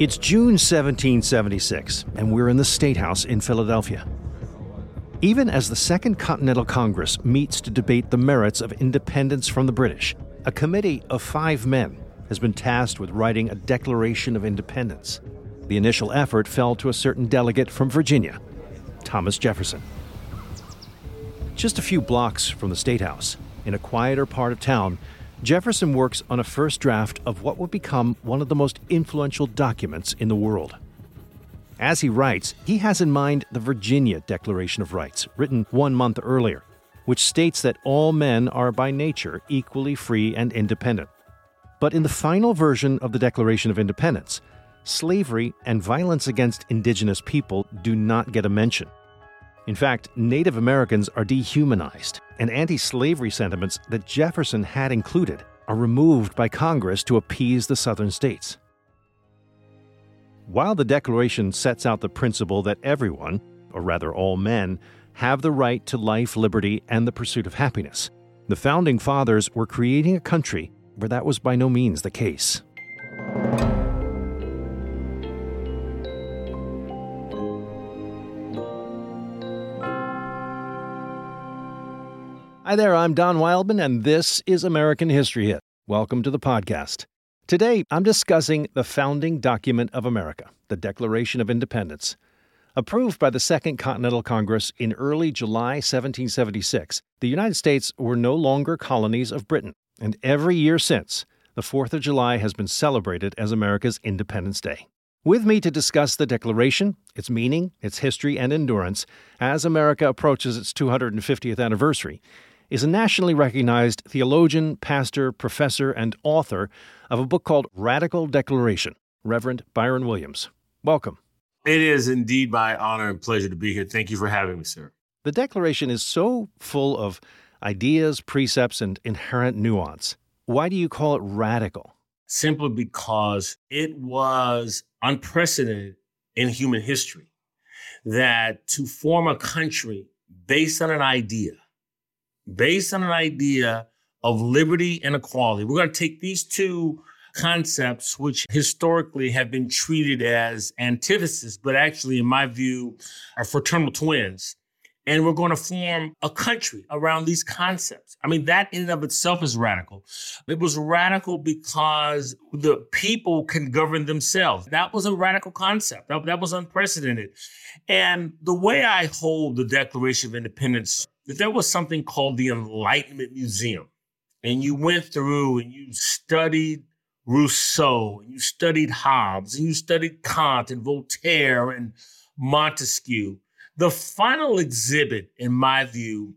It's June 1776, and we're in the State House in Philadelphia. Even as the Second Continental Congress meets to debate the merits of independence from the British, a committee of five men has been tasked with writing a Declaration of Independence. The initial effort fell to a certain delegate from Virginia, Thomas Jefferson. Just a few blocks from the State House, in a quieter part of town, Jefferson works on a first draft of what would become one of the most influential documents in the world. As he writes, he has in mind the Virginia Declaration of Rights, written one month earlier, which states that all men are by nature equally free and independent. But in the final version of the Declaration of Independence, slavery and violence against indigenous people do not get a mention. In fact, Native Americans are dehumanized, and anti slavery sentiments that Jefferson had included are removed by Congress to appease the Southern states. While the Declaration sets out the principle that everyone, or rather all men, have the right to life, liberty, and the pursuit of happiness, the Founding Fathers were creating a country where that was by no means the case. Hi there, I'm Don Wildman, and this is American History Hit. Welcome to the podcast. Today, I'm discussing the founding document of America, the Declaration of Independence. Approved by the Second Continental Congress in early July 1776, the United States were no longer colonies of Britain, and every year since, the 4th of July has been celebrated as America's Independence Day. With me to discuss the Declaration, its meaning, its history, and endurance as America approaches its 250th anniversary is a nationally recognized theologian, pastor, professor, and author of a book called Radical Declaration, Reverend Byron Williams. Welcome. It is indeed my honor and pleasure to be here. Thank you for having me, sir. The Declaration is so full of ideas, precepts, and inherent nuance. Why do you call it radical? Simply because it was unprecedented in human history that to form a country based on an idea based on an idea of liberty and equality. We're going to take these two concepts, which historically have been treated as antithesis, but actually, in my view, are fraternal twins. And we're going to form a country around these concepts. I mean, that in and of itself is radical. It was radical because the people can govern themselves. That was a radical concept. That, that was unprecedented. And the way I hold the Declaration of Independence that there was something called the Enlightenment Museum. And you went through and you studied Rousseau, and you studied Hobbes, and you studied Kant and Voltaire and Montesquieu. The final exhibit, in my view,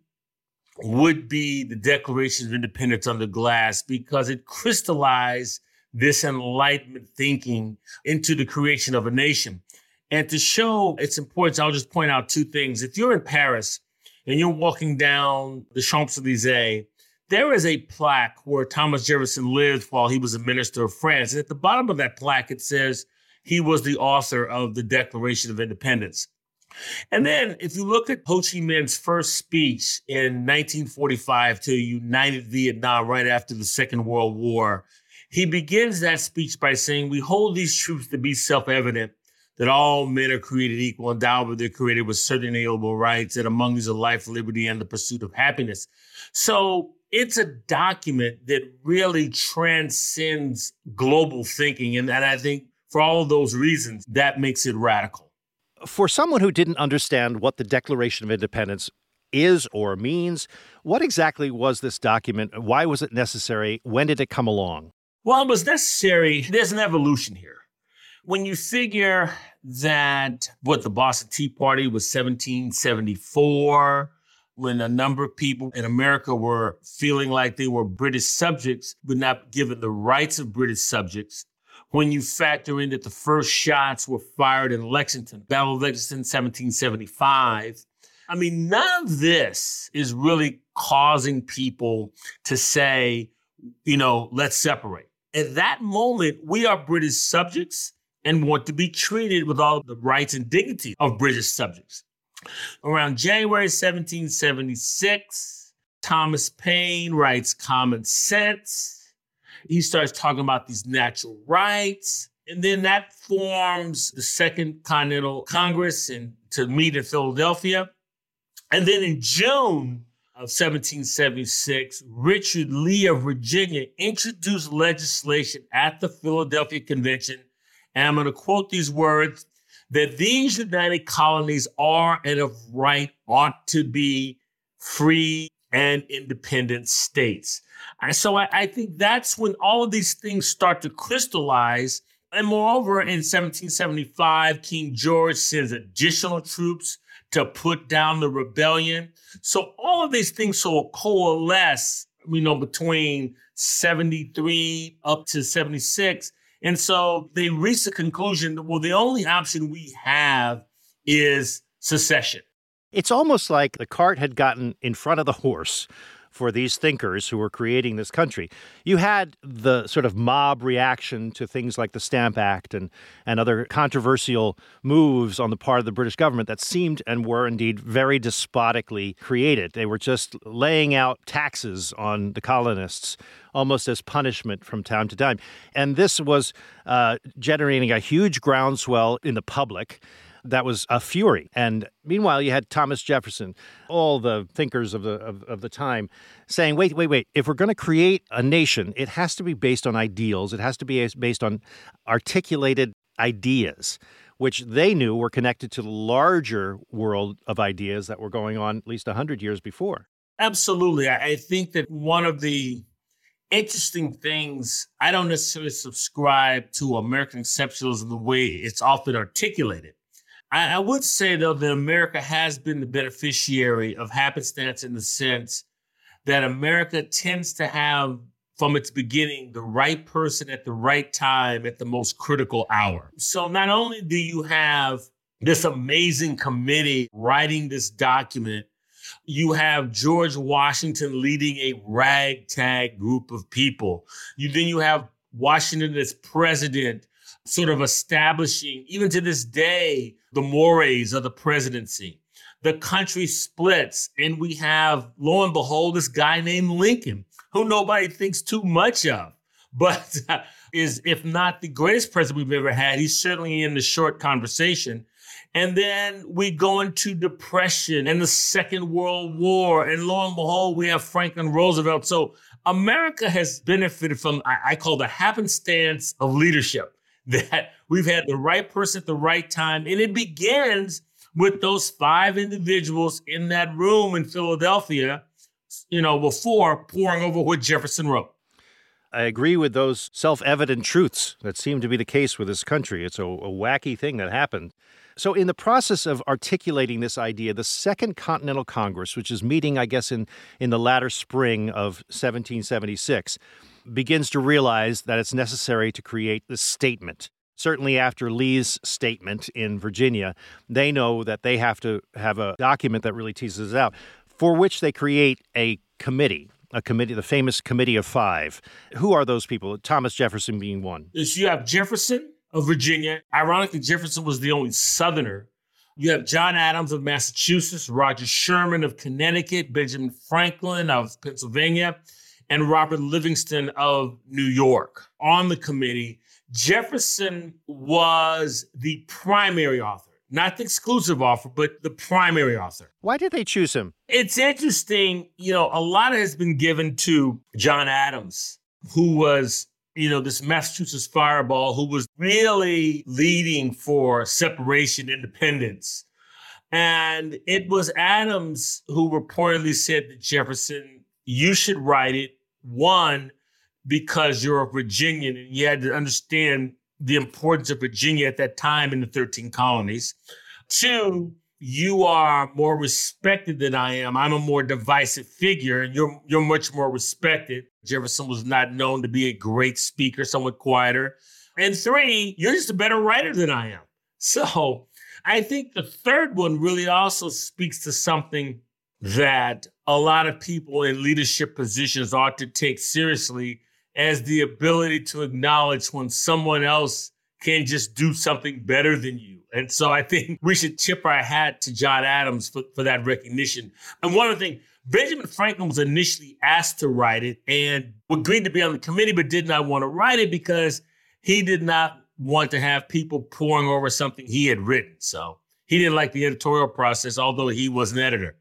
would be the Declaration of Independence under glass because it crystallized this Enlightenment thinking into the creation of a nation. And to show its importance, I'll just point out two things. If you're in Paris and you're walking down the Champs Elysees, there is a plaque where Thomas Jefferson lived while he was a minister of France. And at the bottom of that plaque, it says he was the author of the Declaration of Independence. And then, if you look at Ho Chi Minh's first speech in 1945 to United Vietnam right after the Second World War, he begins that speech by saying, We hold these truths to be self evident that all men are created equal, endowed with they're created with certain inalienable rights, and among these are life, liberty, and the pursuit of happiness. So it's a document that really transcends global thinking. And, and I think for all of those reasons, that makes it radical. For someone who didn't understand what the Declaration of Independence is or means, what exactly was this document? Why was it necessary? When did it come along? Well, it was necessary. There's an evolution here. When you figure that what the Boston Tea Party was 1774, when a number of people in America were feeling like they were British subjects, but not given the rights of British subjects, when you factor in that the first shots were fired in Lexington, Battle of Lexington, 1775. I mean, none of this is really causing people to say, you know, let's separate. At that moment, we are British subjects and want to be treated with all the rights and dignity of British subjects. Around January 1776, Thomas Paine writes Common Sense. He starts talking about these natural rights. And then that forms the Second Continental Congress and to meet in Philadelphia. And then in June of 1776, Richard Lee of Virginia introduced legislation at the Philadelphia Convention. And I'm going to quote these words that these united colonies are and of right ought to be free and independent states. And so I, I, think that's when all of these things start to crystallize. And moreover, in 1775, King George sends additional troops to put down the rebellion. So all of these things sort of coalesce, you know, between 73 up to 76. And so they reach the conclusion that, well, the only option we have is secession. It's almost like the cart had gotten in front of the horse for these thinkers who were creating this country. You had the sort of mob reaction to things like the Stamp Act and, and other controversial moves on the part of the British government that seemed and were indeed very despotically created. They were just laying out taxes on the colonists almost as punishment from time to time. And this was uh, generating a huge groundswell in the public that was a fury. And meanwhile, you had Thomas Jefferson, all the thinkers of the of, of the time, saying, "Wait, wait, wait! If we're going to create a nation, it has to be based on ideals. It has to be based on articulated ideas." Which they knew were connected to the larger world of ideas that were going on at least 100 years before. Absolutely. I think that one of the interesting things, I don't necessarily subscribe to American exceptionalism the way it's often articulated. I, I would say, though, that America has been the beneficiary of happenstance in the sense that America tends to have, from its beginning, the right person at the right time at the most critical hour. So not only do you have this amazing committee writing this document, you have George Washington leading a ragtag group of people. You then you have Washington as president sort of establishing, even to this day, the mores of the presidency. The country splits, and we have, lo and behold, this guy named Lincoln, who nobody thinks too much of, but is, if not the greatest president we've ever had, he's certainly in the short conversation. And then we go into depression and the Second World War. And lo and behold, we have Franklin Roosevelt. So America has benefited from, I, call the happenstance of leadership that we've had the right person at the right time. And it begins with those five individuals in that room in Philadelphia, you know, before poring over what Jefferson wrote. I agree with those self evident truths that seem to be the case with this country. It's a, a, wacky thing that happened. So, in the process of articulating this idea, the Second Continental Congress, which is meeting, I guess, in, in the latter spring of 1776, begins to realize that it's necessary to create this statement. Certainly, after Lee's statement in Virginia, they know that they have to have a document that really teases it out, for which they create a committee a committee, the famous Committee of Five. Who are those people? Thomas Jefferson being one. So you have Jefferson of Virginia. Ironically, Jefferson was the only Southerner. You have John Adams of Massachusetts, Roger Sherman of Connecticut, Benjamin Franklin of Pennsylvania, and Robert Livingston of New York on the committee. Jefferson was the primary author, not the exclusive author, but the primary author. Why did they choose him? It's interesting. You know, a lot has been given to John Adams, who was, you know, this Massachusetts fireball who was really leading for separation, independence. And it was Adams who reportedly said to Jefferson, you should write it one, because you're a Virginian and you had to understand the importance of Virginia at that time in the 13 colonies. Two, you are more respected than I am. I'm a more divisive figure, and you're you're much more respected. Jefferson was not known to be a great speaker, somewhat quieter. And three, you're just a better writer than I am. So I think the third one really also speaks to something that a lot of people in leadership positions ought to take seriously as the ability to acknowledge when someone else can just do something better than you. And so I think we should tip our hat to John Adams for, for that recognition. And one of the things, Benjamin Franklin was initially asked to write it and agreed to be on the committee, but did not want to write it because he did not want to have people poring over something he had written. So he didn't like the editorial process, although he was an editor.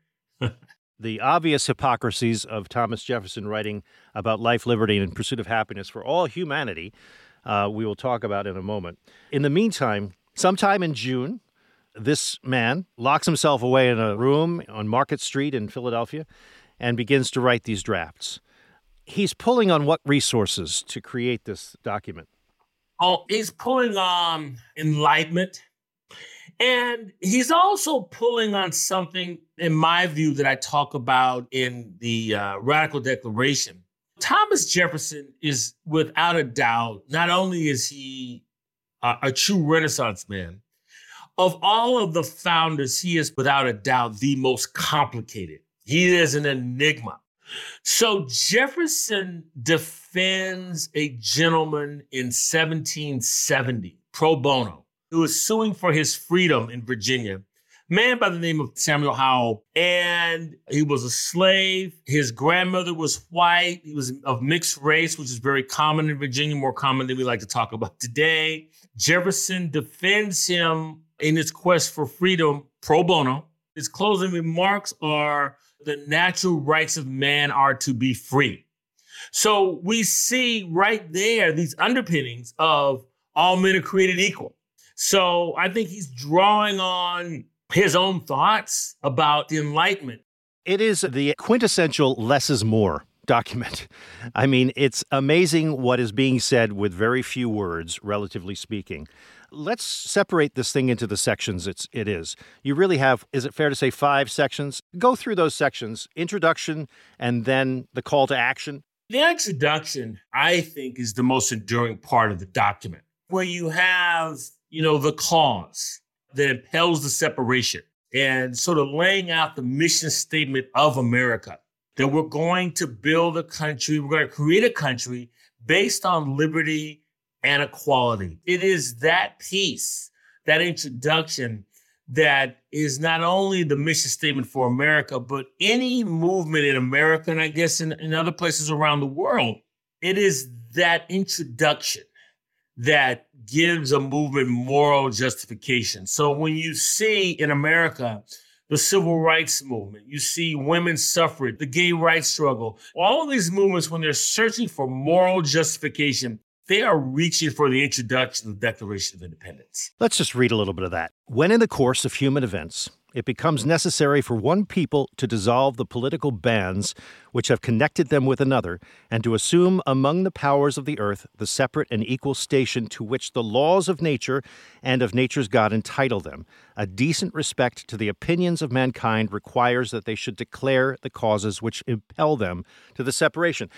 The obvious hypocrisies of Thomas Jefferson writing about life, liberty, and pursuit of happiness for all humanity, uh, we will talk about in a moment. In the meantime, sometime in June, this man locks himself away in a room on Market Street in Philadelphia and begins to write these drafts. He's pulling on what resources to create this document? Oh, he's pulling on enlightenment. And he's also pulling on something, in my view, that I talk about in the uh, Radical Declaration. Thomas Jefferson is, without a doubt, not only is he uh, a true Renaissance man, of all of the founders, he is without a doubt the most complicated. He is an enigma. So Jefferson defends a gentleman in 1770, pro bono, who was suing for his freedom in Virginia. Man by the name of Samuel Howell, and he was a slave. His grandmother was white. He was of mixed race, which is very common in Virginia, more common than we like to talk about today. Jefferson defends him in his quest for freedom pro bono. His closing remarks are the natural rights of man are to be free. So we see right there these underpinnings of all men are created equal. So I think he's drawing on his own thoughts about the Enlightenment. It is the quintessential less is more document. I mean, it's amazing what is being said with very few words, relatively speaking. Let's separate this thing into the sections it's it is. You really have is it fair to say five sections? Go through those sections, introduction and then the call to action. The introduction, I think, is the most enduring part of the document, where you have, you know, the cause that impels the separation and sort of laying out the mission statement of America that we're going to build a country, we're going to create a country based on liberty and equality. It is that piece, that introduction, that is not only the mission statement for America, but any movement in America, and I guess in, in other places around the world. It is that introduction that gives a movement moral justification. So when you see in America, the civil rights movement, you see women's suffrage, the gay rights struggle, all of these movements, when they're searching for moral justification, they are reaching for the introduction of the Declaration of Independence. Let's just read a little bit of that. When in the course of human events, it becomes necessary for one people to dissolve the political bands which have connected them with another, and to assume among the powers of the earth the separate and equal station to which the laws of nature and of nature's God entitle them. A decent respect to the opinions of mankind requires that they should declare the causes which impel them to the separation.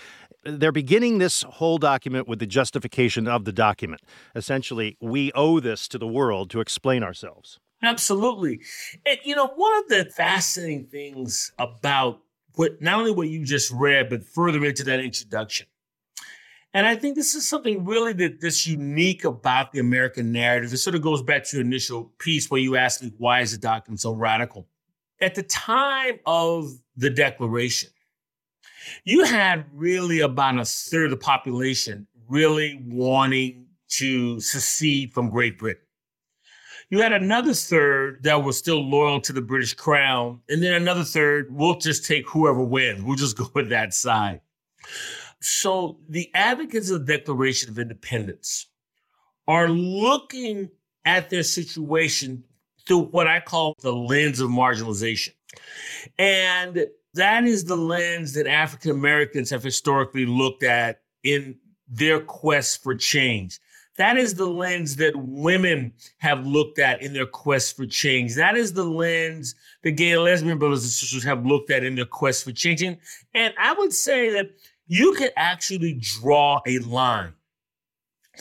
They're beginning this whole document with the justification of the document. Essentially, we owe this to the world to explain ourselves. Absolutely. And, you know, one of the fascinating things about what not only what you just read, but further into that introduction. And I think this is something really that that's unique about the American narrative. It sort of goes back to your initial piece where you asked me why is the document so radical. At the time of the Declaration, you had really about a third of the population really wanting to secede from Great Britain. You had another third that was still loyal to the British crown, and then another third, we'll just take whoever wins. We'll just go with that side. So the advocates of the Declaration of Independence are looking at their situation through what I call the lens of marginalization. And that is the lens that African Americans have historically looked at in their quest for change. That is the lens that women have looked at in their quest for change. That is the lens the gay and lesbian brothers and sisters have looked at in their quest for changing. And I would say that you could actually draw a line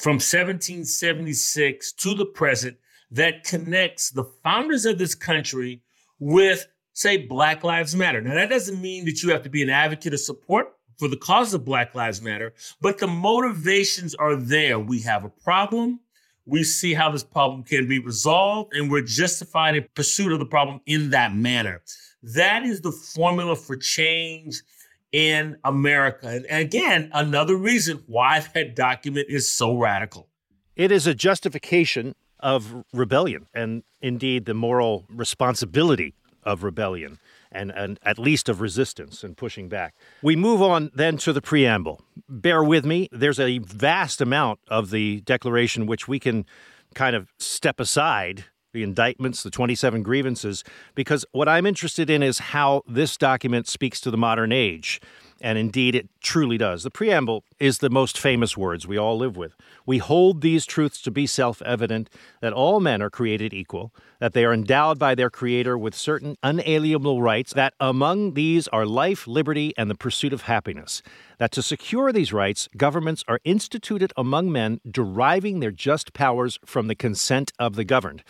from 1776 to the present that connects the founders of this country with, say, Black Lives Matter. Now, that doesn't mean that you have to be an advocate or support for the cause of Black Lives Matter, but the motivations are there. We have a problem. We see how this problem can be resolved, and we're justified in pursuit of the problem in that manner. That is the formula for change in America. And again, another reason why that document is so radical. It is a justification of rebellion and indeed the moral responsibility of rebellion and, and at least of resistance and pushing back. We move on then to the preamble. Bear with me, there's a vast amount of the Declaration which we can kind of step aside the indictments, the 27 grievances, because what I'm interested in is how this document speaks to the modern age. And indeed, it truly does. The preamble is the most famous words we all live with. We hold these truths to be self evident that all men are created equal, that they are endowed by their Creator with certain unalienable rights, that among these are life, liberty, and the pursuit of happiness, that to secure these rights, governments are instituted among men, deriving their just powers from the consent of the governed.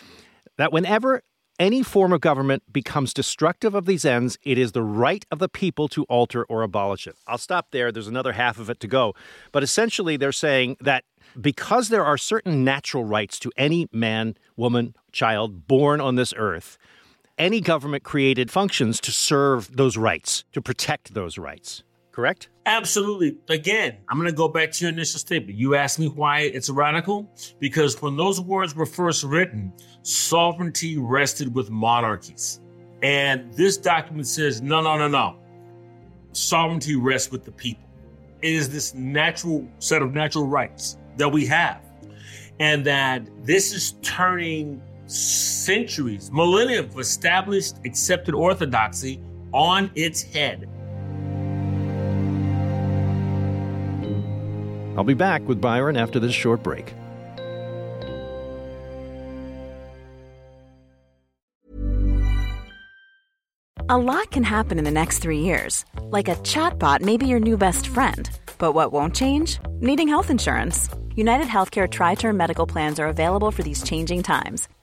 That whenever any form of government becomes destructive of these ends, it is the right of the people to alter or abolish it. I'll stop there. There's another half of it to go. But essentially, they're saying that because there are certain natural rights to any man, woman, child born on this earth, any government created functions to serve those rights, to protect those rights correct? Absolutely. Again, I'm going to go back to your initial statement. You asked me why it's radical? Because when those words were first written, sovereignty rested with monarchies. And this document says, no, no, no, no. Sovereignty rests with the people. It is this natural set of natural rights that we have. And that this is turning centuries, millennia of established, accepted orthodoxy on its head. I'll be back with Byron after this short break. A lot can happen in the next three years. Like a chatbot may be your new best friend. But what won't change? Needing health insurance. United Healthcare Tri Term Medical Plans are available for these changing times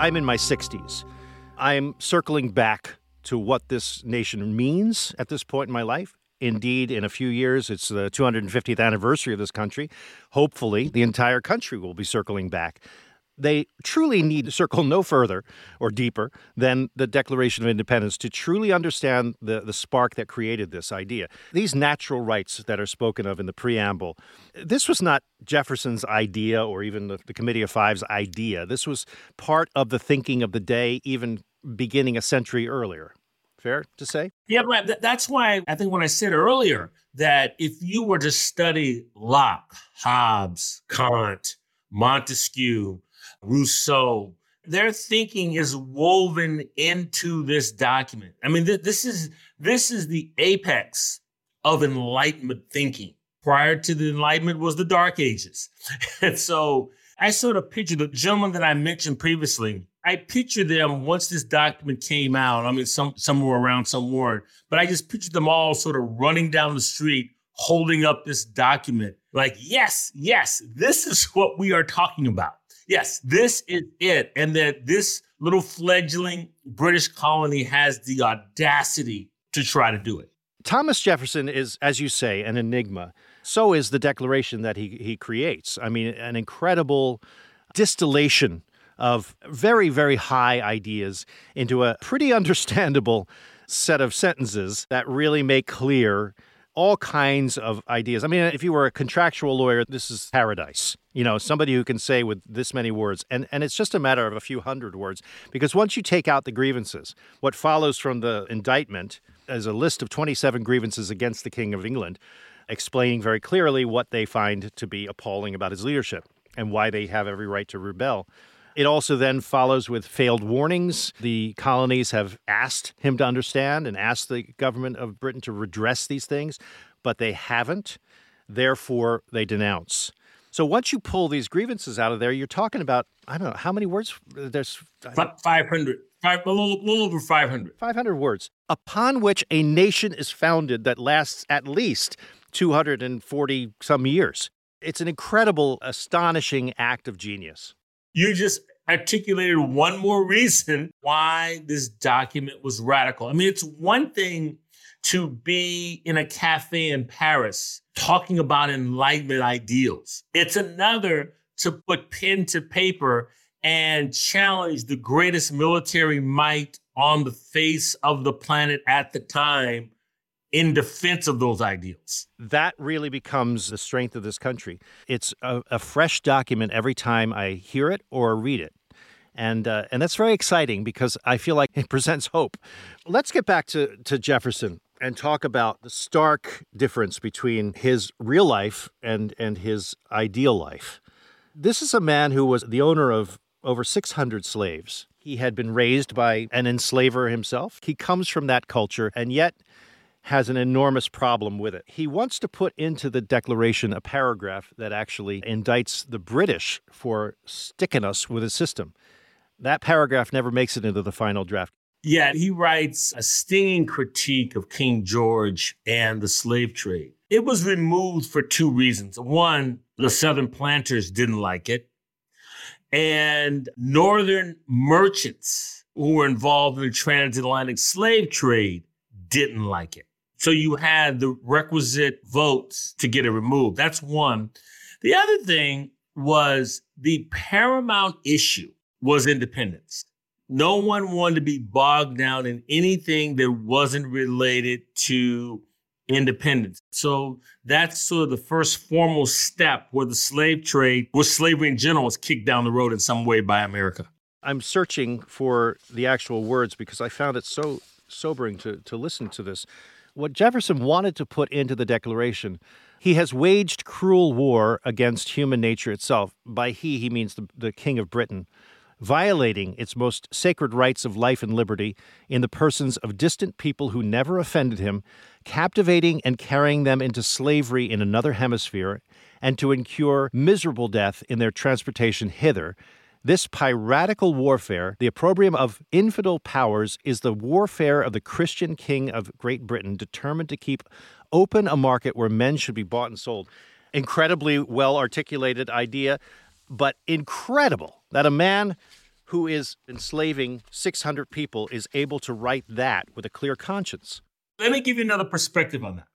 I'm in my 60s. I'm circling back to what this nation means at this point in my life. Indeed, in a few years, it's the 250th anniversary of this country. Hopefully, the entire country will be circling back they truly need to circle no further or deeper than the Declaration of Independence to truly understand the, the spark that created this idea. These natural rights that are spoken of in the preamble, this was not Jefferson's idea or even the, the Committee of Five's idea. This was part of the thinking of the day, even beginning a century earlier. Fair to say? Yeah, but that's why I think when I said earlier that if you were to study Locke, Hobbes, Kant, Montesquieu, Rousseau. Their thinking is woven into this document. I mean, th- this is this is the apex of Enlightenment thinking. Prior to the Enlightenment was the Dark Ages, and so I sort of picture the gentleman that I mentioned previously. I picture them once this document came out. I mean, some somewhere around some word, but I just pictured them all sort of running down the street, holding up this document, like, yes, yes, this is what we are talking about. Yes, this is it. And that this little fledgling British colony has the audacity to try to do it. Thomas Jefferson is, as you say, an enigma. So is the declaration that he, he creates. I mean, an incredible distillation of very, very high ideas into a pretty understandable set of sentences that really make clear all kinds of ideas. I mean, if you were a contractual lawyer, this is paradise. You know, somebody who can say with this many words, and, and it's just a matter of a few hundred words, because once you take out the grievances, what follows from the indictment is a list of 27 grievances against the King of England, explaining very clearly what they find to be appalling about his leadership and why they have every right to rebel. It also then follows with failed warnings. The colonies have asked him to understand and asked the government of Britain to redress these things, but they haven't. Therefore, they denounce. So once you pull these grievances out of there, you're talking about I don't know how many words. There's five hundred, five a little, little over five hundred. Five hundred words upon which a nation is founded that lasts at least two hundred and forty some years. It's an incredible, astonishing act of genius. You just articulated one more reason why this document was radical. I mean, it's one thing to be in a cafe in Paris talking about Enlightenment ideals, it's another to put pen to paper and challenge the greatest military might on the face of the planet at the time in defense of those ideals. That really becomes the strength of this country. It's a, a fresh document every time I hear it or read it. And, uh, and that's very exciting because I feel like it presents hope. Let's get back to, to Jefferson and talk about the stark difference between his real life and, and his ideal life. This is a man who was the owner of over 600 slaves. He had been raised by an enslaver himself. He comes from that culture, and yet has an enormous problem with it. He wants to put into the Declaration a paragraph that actually indicts the British for sticking us with a system. That paragraph never makes it into the final draft. Yeah, he writes a stinging critique of King George and the slave trade. It was removed for two reasons. One, the Southern planters didn't like it, and Northern merchants who were involved in the transatlantic slave trade didn't like it. So you had the requisite votes to get it removed. That's one. The other thing was the paramount issue was independence. No one wanted to be bogged down in anything that wasn't related to independence. So that's sort of the first formal step where the slave trade, where slavery in general, was kicked down the road in some way by America. I'm searching for the actual words because I found it so sobering to, to listen to this what Jefferson wanted to put into the Declaration. He has waged cruel war against human nature itself. By he, he means the, the King of Britain, violating its most sacred rights of life and liberty in the persons of distant people who never offended him, captivating and carrying them into slavery in another hemisphere, and to incur miserable death in their transportation hither, this piratical warfare, the opprobrium of infidel powers, is the warfare of the Christian king of Great Britain, determined to keep open a market where men should be bought and sold. Incredibly well articulated idea, but incredible that a man who is enslaving 600 people is able to write that with a clear conscience. Let me give you another perspective on that.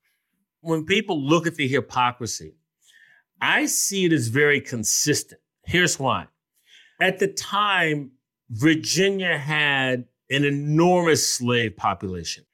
When people look at the hypocrisy, I see it as very consistent. Here's why at the time, Virginia had an enormous slave population.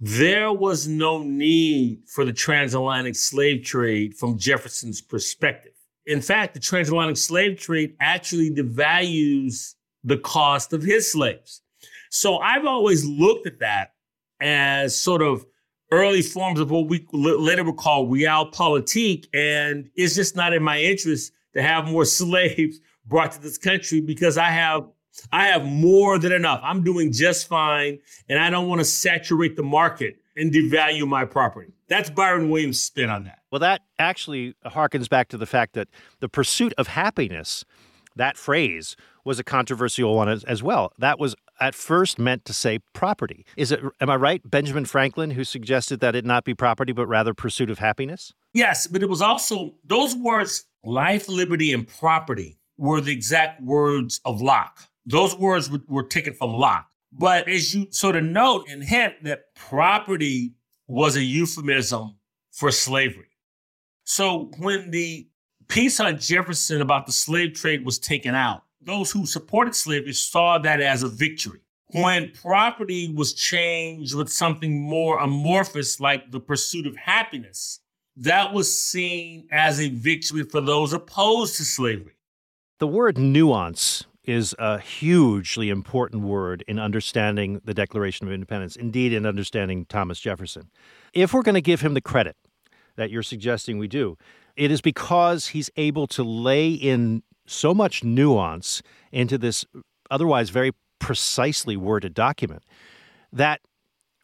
There was no need for the transatlantic slave trade from Jefferson's perspective. In fact, the transatlantic slave trade actually devalues the cost of his slaves. So I've always looked at that as sort of early forms of what we later would call realpolitik. And it's just not in my interest to have more slaves brought to this country because I have I have more than enough. I'm doing just fine, and I don't want to saturate the market and devalue my property. That's Byron Williams' spin on that. Well, that actually harkens back to the fact that the pursuit of happiness, that phrase, was a controversial one as, as well. That was at first meant to say property. Is it am I right? Benjamin Franklin who suggested that it not be property but rather pursuit of happiness? Yes, but it was also those words life, liberty and property were the exact words of Locke. Those words were, were taken from Locke. But as you sort of note and hint that property was a euphemism for slavery. So when the piece on Jefferson about the slave trade was taken out, those who supported slavery saw that as a victory. When property was changed with something more amorphous like the pursuit of happiness, that was seen as a victory for those opposed to slavery. The word nuance is a hugely important word in understanding the Declaration of Independence, indeed, in understanding Thomas Jefferson. If we're going to give him the credit that you're suggesting we do, it is because he's able to lay in so much nuance into this otherwise very precisely worded document that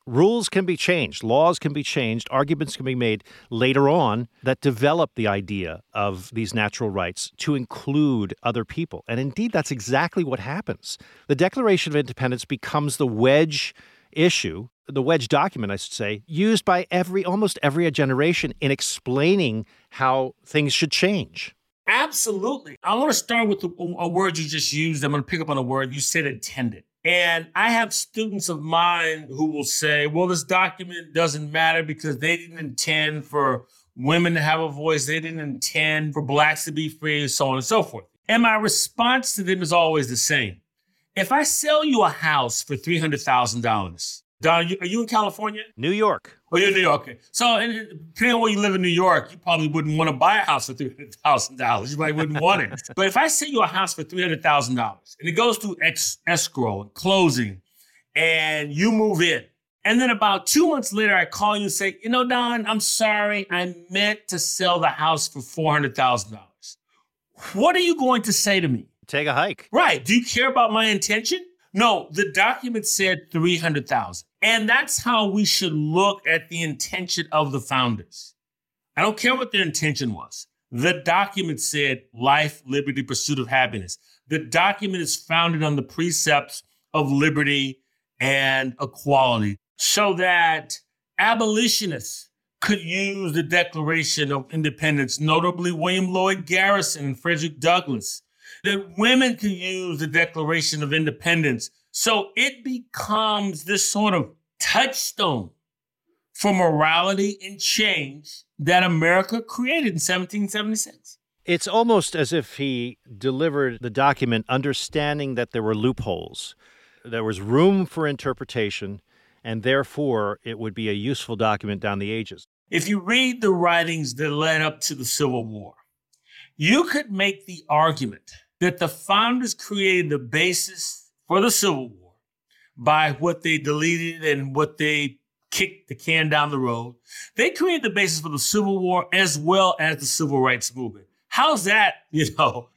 rules can be changed, laws can be changed, arguments can be made later on that develop the idea of these natural rights to include other people. And indeed, that's exactly what happens. The Declaration of Independence becomes the wedge issue, the wedge document, I should say, used by every almost every generation in explaining how things should change. Absolutely. I want to start with a, word you just used. I'm going to pick up on a word you said intended. And I have students of mine who will say, well, this document doesn't matter because they didn't intend for women to have a voice. They didn't intend for blacks to be free, so on and so forth. And my response to them is always the same. If I sell you a house for $300,000, Don, are you, in California? New York. Oh, you're in New York. Okay. So, depending on where you live in New York, you probably wouldn't want to buy a house for three hundred thousand dollars. You probably wouldn't want it. but if I sell you a house for three hundred thousand dollars and it goes through ex- escrow and closing, and you move in, and then about two months later, I call you and say, you know, Don, I'm sorry, I meant to sell the house for four hundred thousand dollars. What are you going to say to me? Take a hike. Right. Do you care about my intention? No, the document said 300,000. And that's how we should look at the intention of the founders. I don't care what their intention was. The document said life, liberty, pursuit of happiness. The document is founded on the precepts of liberty and equality so that abolitionists could use the Declaration of Independence, notably William Lloyd Garrison and Frederick Douglass, that women can use the Declaration of Independence. So it becomes this sort of touchstone for morality and change that America created in 1776. It's almost as if he delivered the document understanding that there were loopholes, there was room for interpretation, and therefore it would be a useful document down the ages. If you read the writings that led up to the Civil War, you could make the argument that the founders created the basis for the Civil War by what they deleted and what they kicked the can down the road. They created the basis for the Civil War as well as the Civil Rights Movement. How's that, you know?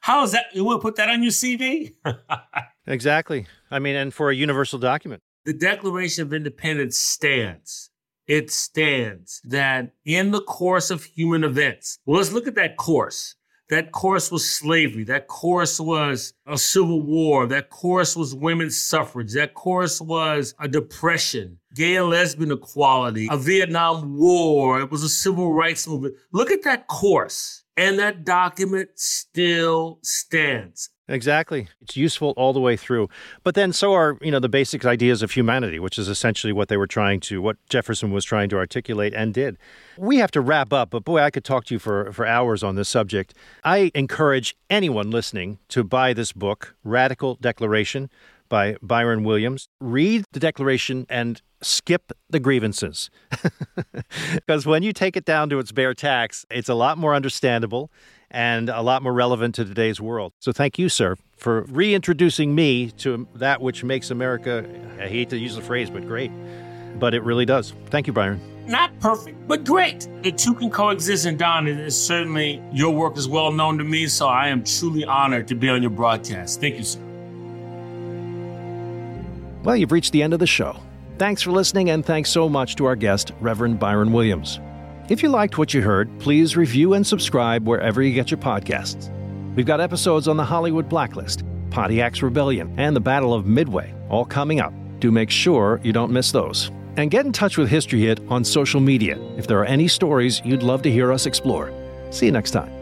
How is that? You want to put that on your CV? exactly. I mean, and for a universal document. The Declaration of Independence stands. It stands that in the course of human events, well, let's look at that course. That course was slavery. That course was a civil war. That course was women's suffrage. That course was a depression, gay and lesbian equality, a Vietnam War. It was a civil rights movement. Look at that course. And that document still stands. Exactly. It's useful all the way through. But then so are, you know, the basic ideas of humanity, which is essentially what they were trying to, what Jefferson was trying to articulate and did. We have to wrap up, but boy, I could talk to you for, for hours on this subject. I encourage anyone listening to buy this book, Radical Declaration by Byron Williams. Read the Declaration and skip the grievances. because when you take it down to its bare tacks, it's a lot more understandable and a lot more relevant to today's world. So thank you, sir, for reintroducing me to that which makes America, I hate to use the phrase, but great. But it really does. Thank you, Byron. Not perfect, but great. The two can coexist, and Don, it is certainly your work is well known to me, so I am truly honored to be on your broadcast. Thank you, sir. Well, you've reached the end of the show. Thanks for listening, and thanks so much to our guest, Reverend Byron Williams. If you liked what you heard, please review and subscribe wherever you get your podcasts. We've got episodes on the Hollywood Blacklist, Pontiac's Rebellion, and the Battle of Midway, all coming up. Do make sure you don't miss those. And get in touch with History Hit on social media if there are any stories you'd love to hear us explore. See you next time.